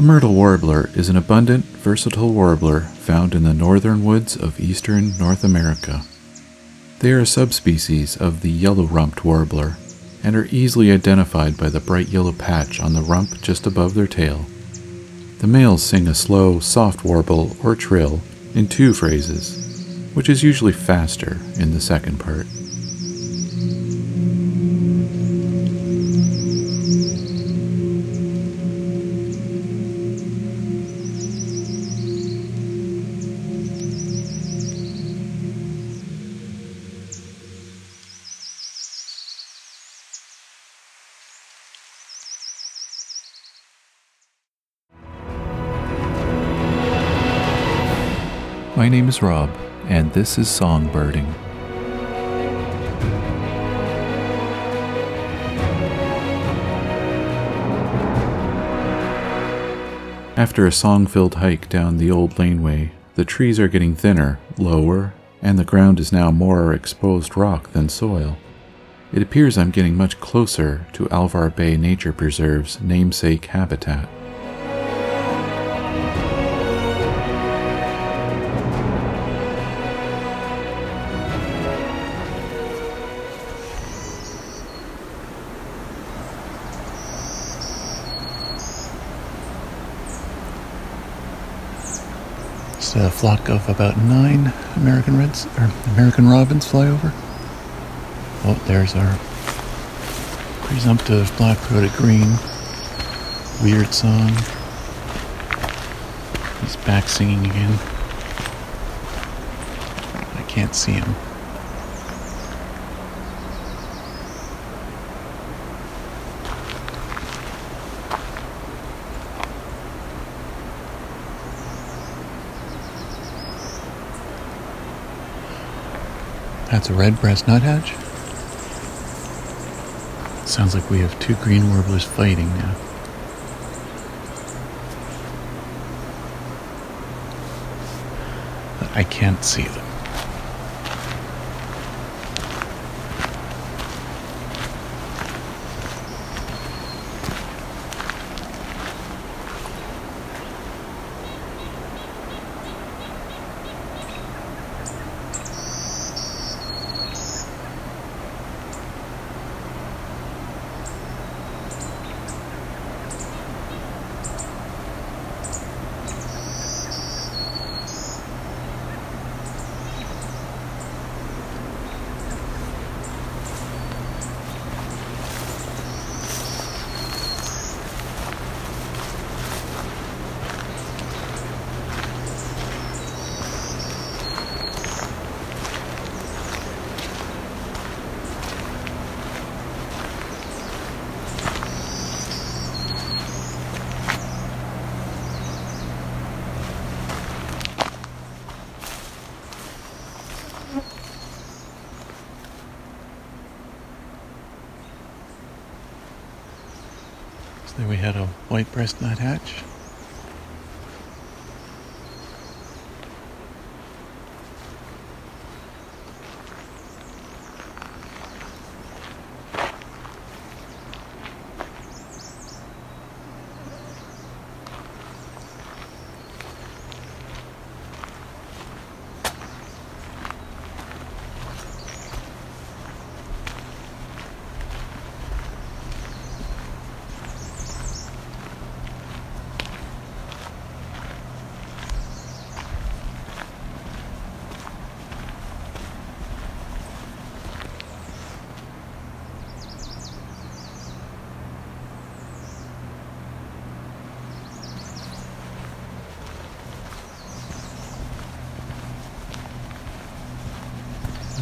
The myrtle warbler is an abundant, versatile warbler found in the northern woods of eastern North America. They are a subspecies of the yellow rumped warbler and are easily identified by the bright yellow patch on the rump just above their tail. The males sing a slow, soft warble or trill in two phrases, which is usually faster in the second part. My name is Rob, and this is Songbirding. After a song filled hike down the old laneway, the trees are getting thinner, lower, and the ground is now more exposed rock than soil. It appears I'm getting much closer to Alvar Bay Nature Preserve's namesake habitat. A flock of about nine American Reds or American Robins fly over. Oh, there's our presumptive black-throated green. Weird song. He's back singing again. I can't see him. That's a red-breast nuthatch. Sounds like we have two green warblers fighting now. I can't see them. We had a white breast nuthatch.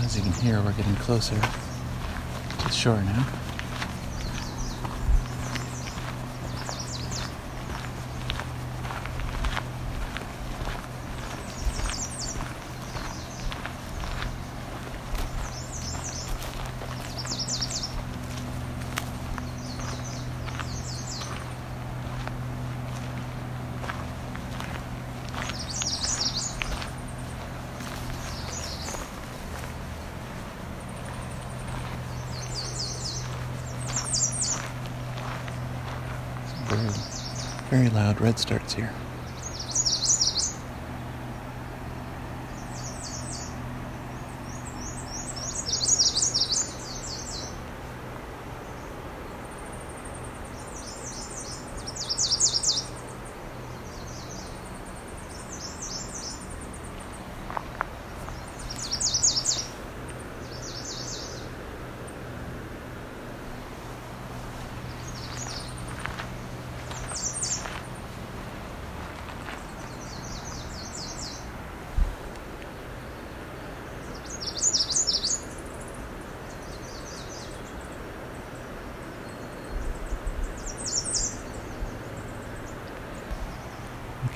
As you can hear, we're getting closer to the shore now. Very loud redstarts here.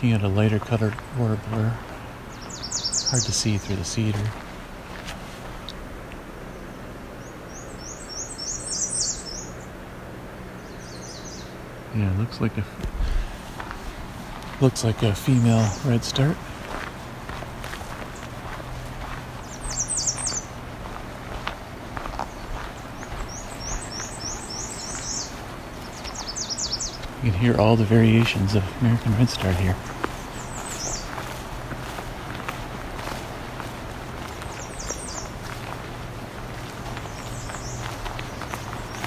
Looking at a lighter colored warbler. Hard to see through the cedar. Yeah, looks like a looks like a female redstart. You hear all the variations of American redstart here.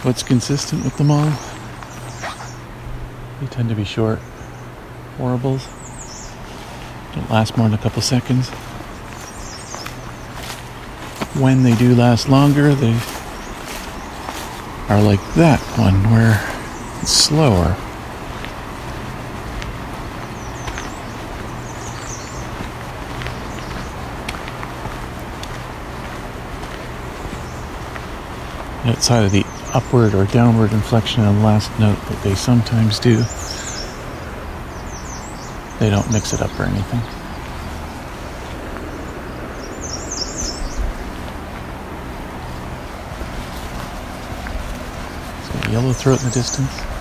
What's consistent with them all? They tend to be short warbles. Don't last more than a couple seconds. When they do last longer, they are like that one where it's slower. Outside of the upward or downward inflection on the last note that they sometimes do, they don't mix it up or anything. Yellow throat in the distance.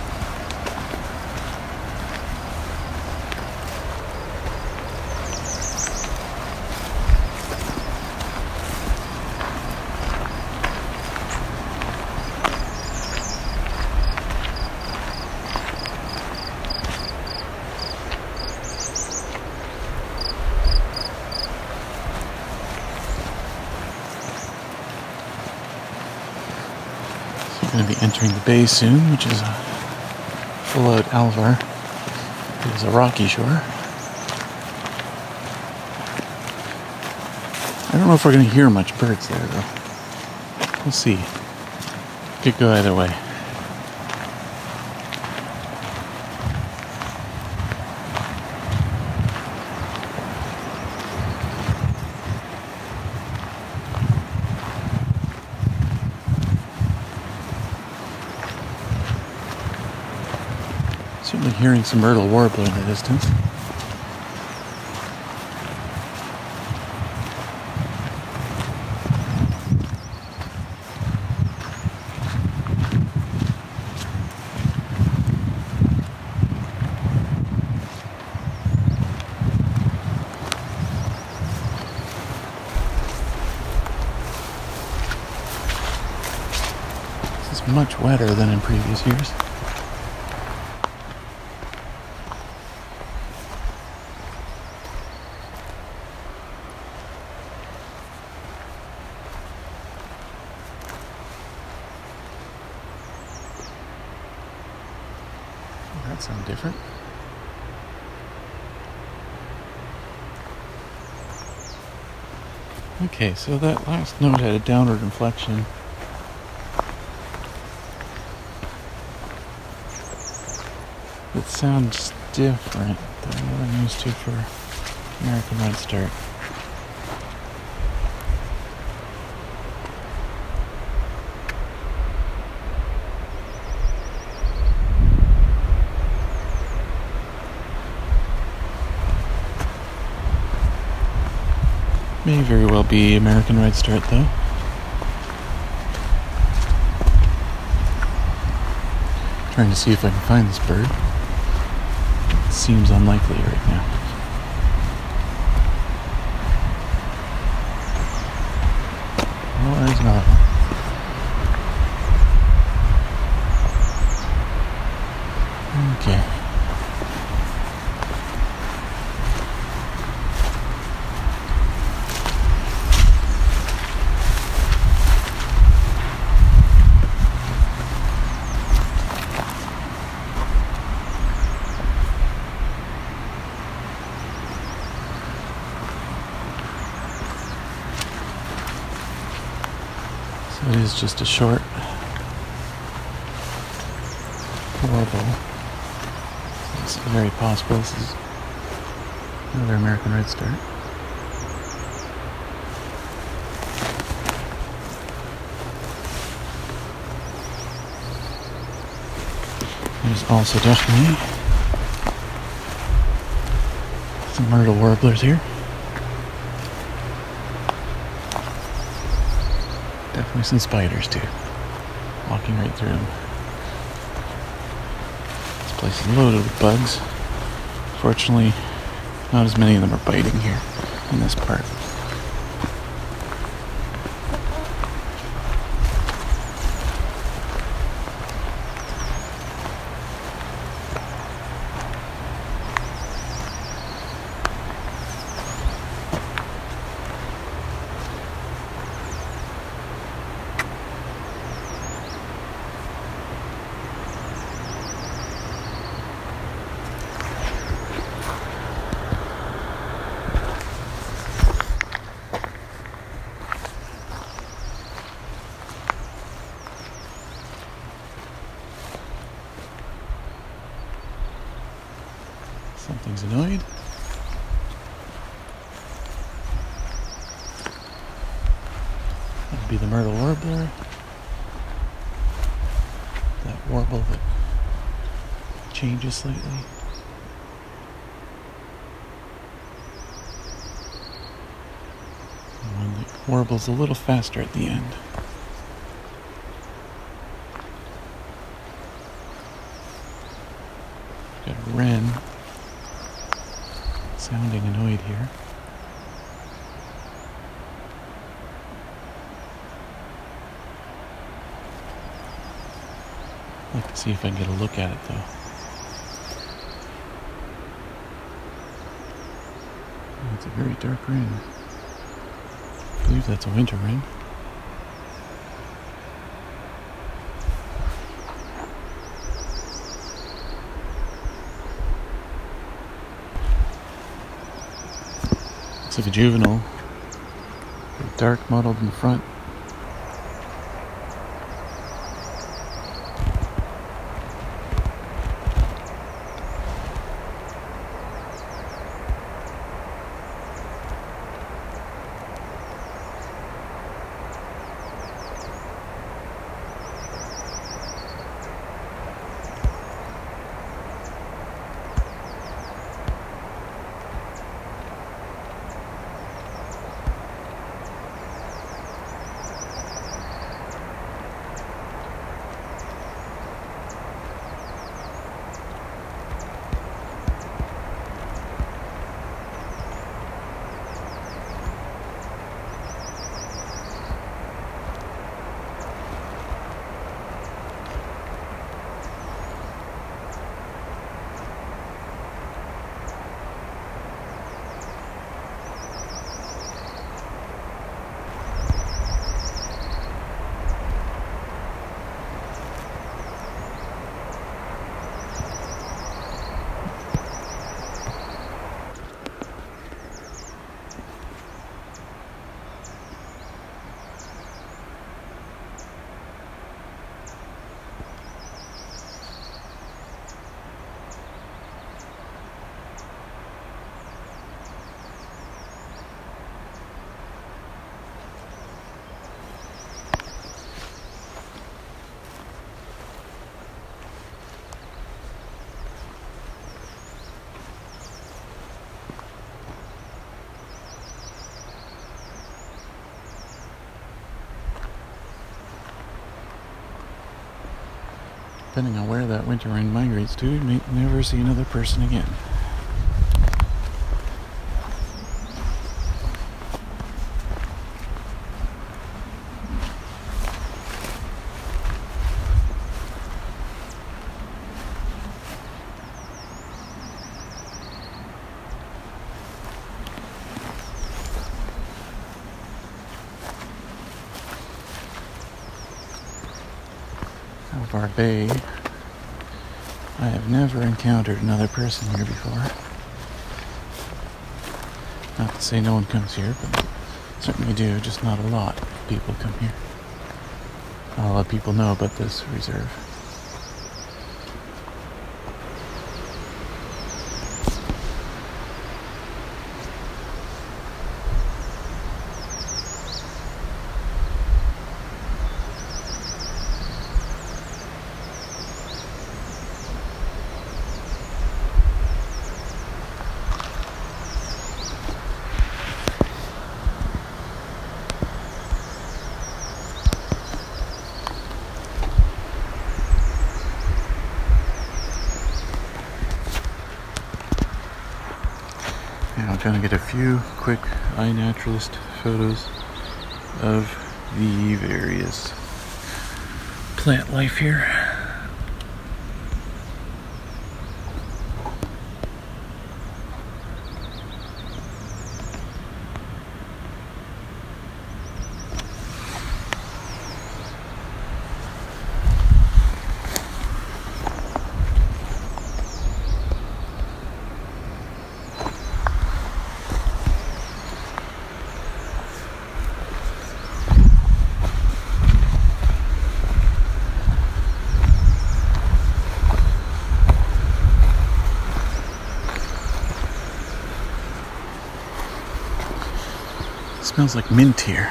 Going to be entering the bay soon, which is a full out Alvar. It is a rocky shore. I don't know if we're going to hear much birds there, though. We'll see. Could go either way. Certainly hearing some myrtle warbler in the distance. This is much wetter than in previous years. That sounds different. Okay, so that last note had a downward inflection. It sounds different than what I'm used to for American Redstart. May very well be American Redstart though. Trying to see if I can find this bird. It seems unlikely right now. Oh, there's another one. Okay. So it is just a short warble. It's very possible this is another American redstart. There's also definitely some myrtle warblers here. Some spiders too. Walking right through them. This place is loaded with bugs. Fortunately, not as many of them are biting here in this part. Something's annoyed. That'd be the myrtle warbler. Warble that changes slightly. One that warbles a little faster at the end. Got a wren sounding annoyed here. I'd like to see if I can get a look at it though. Oh, it's a very dark wren. I believe that's a winter wren. Looks like a juvenile. Dark mottled in the front. Depending on where that winter wren migrates to, may never see another person again. Bay. Encountered another person here before. Not to say no one comes here, but certainly do, just not a lot of people come here. I'll let people know about this reserve. Trying to get a few quick iNaturalist photos of the various plant life here. Smells like mint here.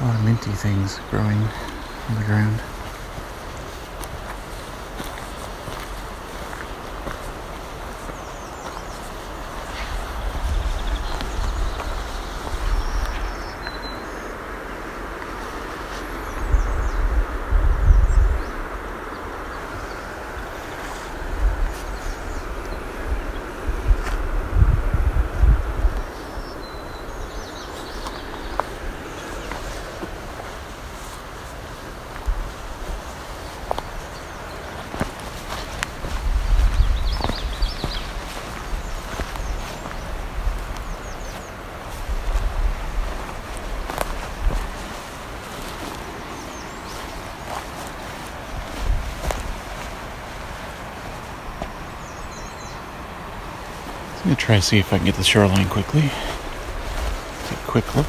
A lot of minty things growing on the ground. Try to see if I can get the shoreline quickly. Take a quick look.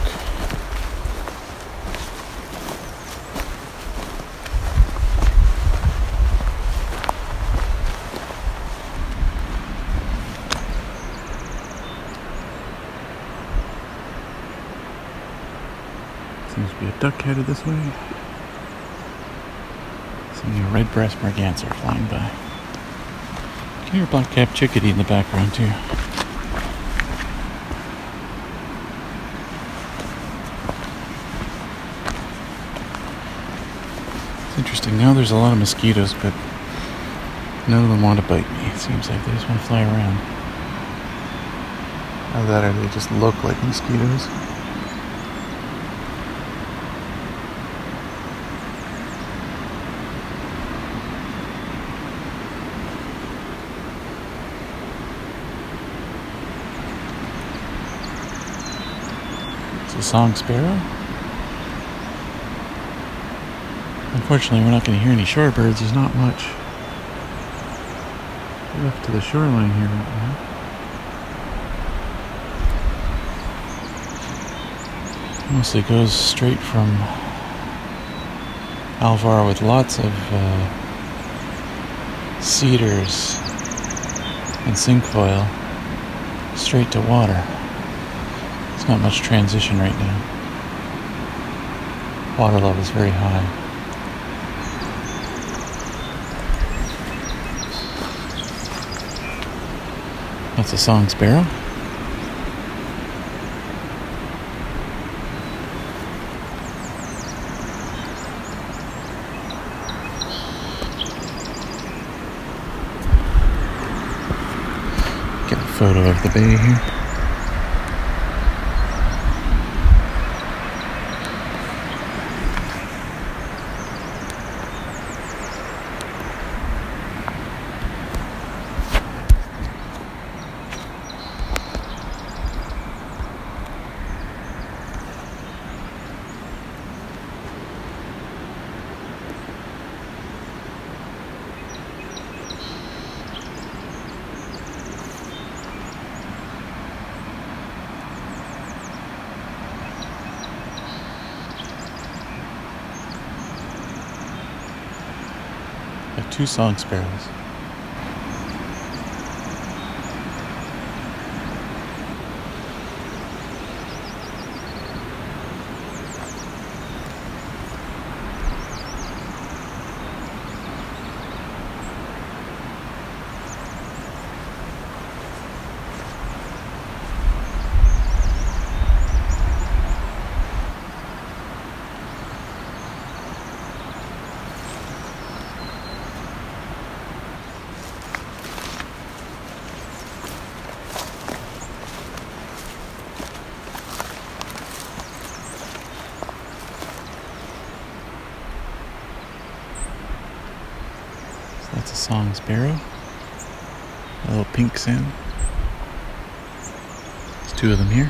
Seems to be a duck headed this way. Seeing a red breast merganser flying by. Can hear a black-capped chickadee in the background too. It's interesting. Now there's a lot of mosquitoes, but none of them want to bite me. It seems like they just want to fly around. Either that or they just look like mosquitoes. It's a song sparrow. Unfortunately, we're not going to hear any shorebirds. There's not much left to the shoreline here right now. Mostly goes straight from Alvar with lots of uh, cedars and cinquefoil straight to water. There's not much transition right now. Water level is very high. That's a song sparrow. Get a photo of the bay here. Two song sparrows. That's a song sparrow. A little pink sound. There's two of them here.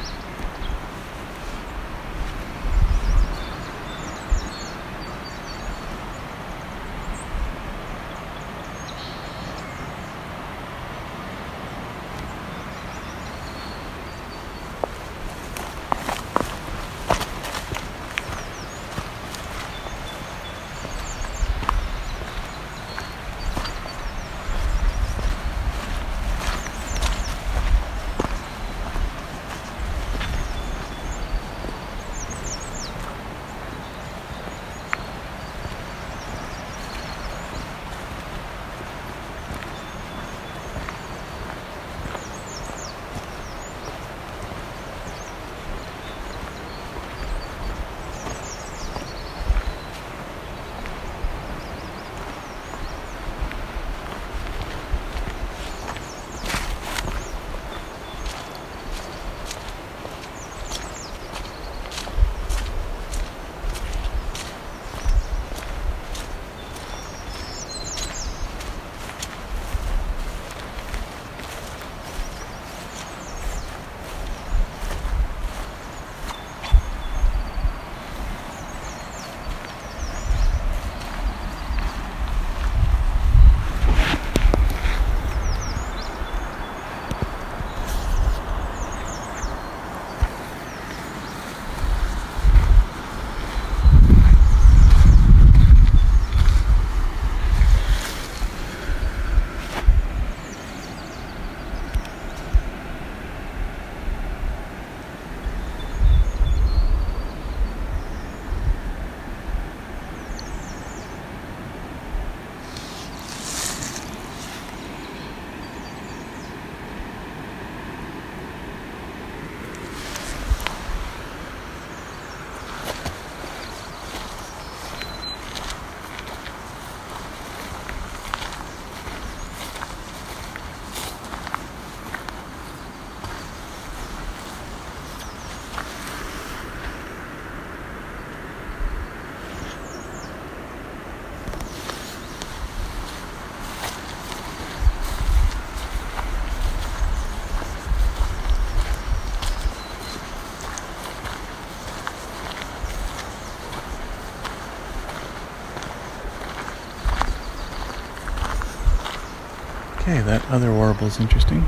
Okay, that other warble's interesting.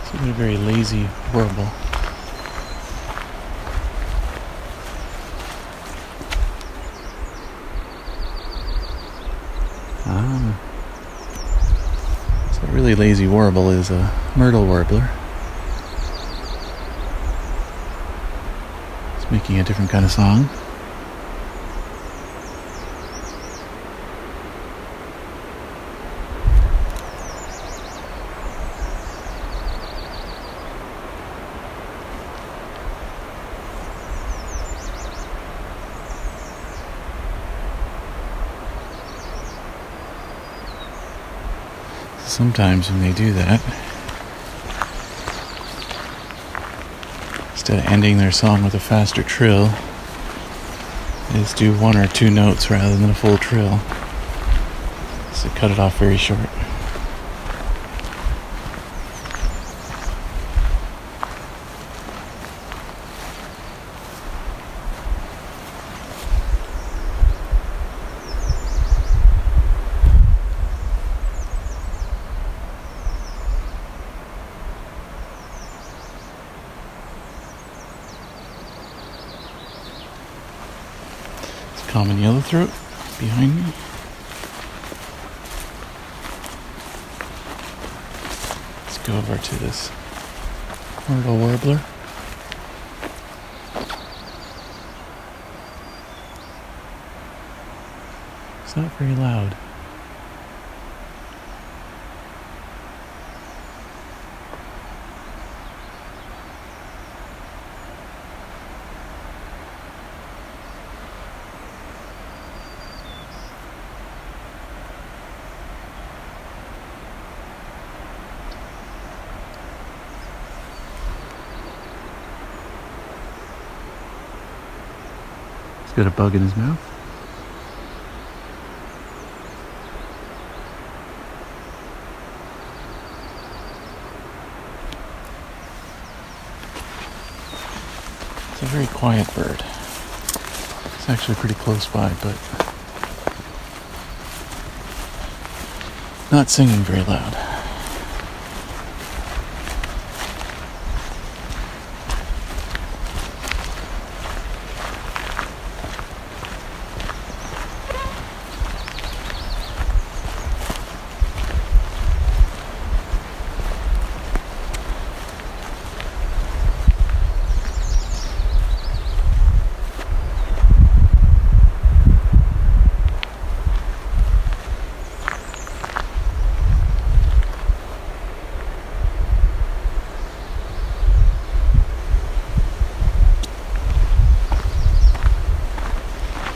It's a very lazy warble. Ah. So a really lazy warble is a myrtle warbler. Making a different kind of song. Sometimes when they do that, of ending their song with a faster trill, is do one or two notes rather than a full trill. So cut it off very short. Common yellowthroat behind me. Let's go over to this myrtle warbler. It's not very loud. Got a bug in his mouth. It's a very quiet bird. It's actually pretty close by, but not singing very loud.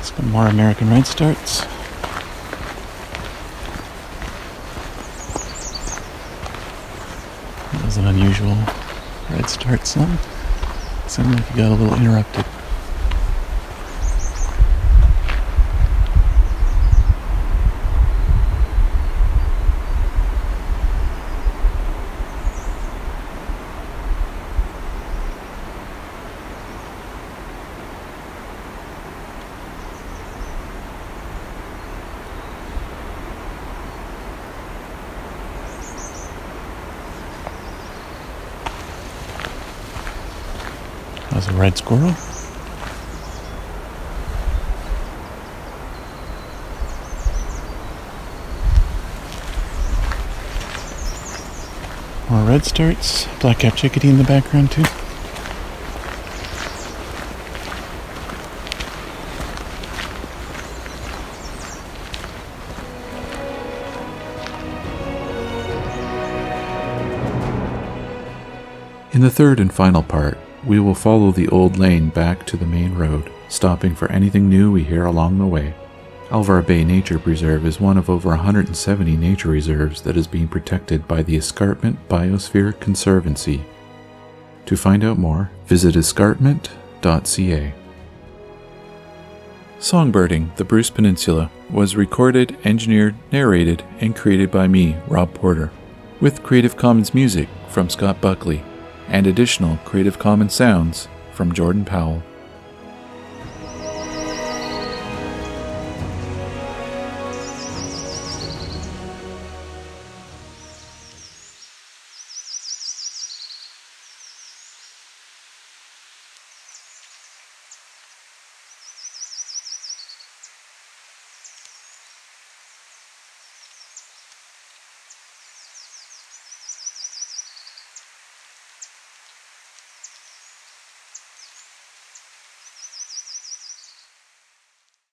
Some more American redstarts. That was an unusual redstart song. Sounded like you got a little interrupted. Was a red squirrel. More redstarts. Black-capped chickadee in the background too. In the third and final part, we will follow the old lane back to the main road, stopping for anything new we hear along the way. Alvar Bay Nature Preserve is one of over 170 nature reserves that is being protected by the Escarpment Biosphere Conservancy. To find out more, visit escarpment.ca. Songbirding, the Bruce Peninsula, was recorded, engineered, narrated, and created by me, Rob Porter, with Creative Commons music from Scott Buckley and additional Creative Commons sounds from Jordan Powell.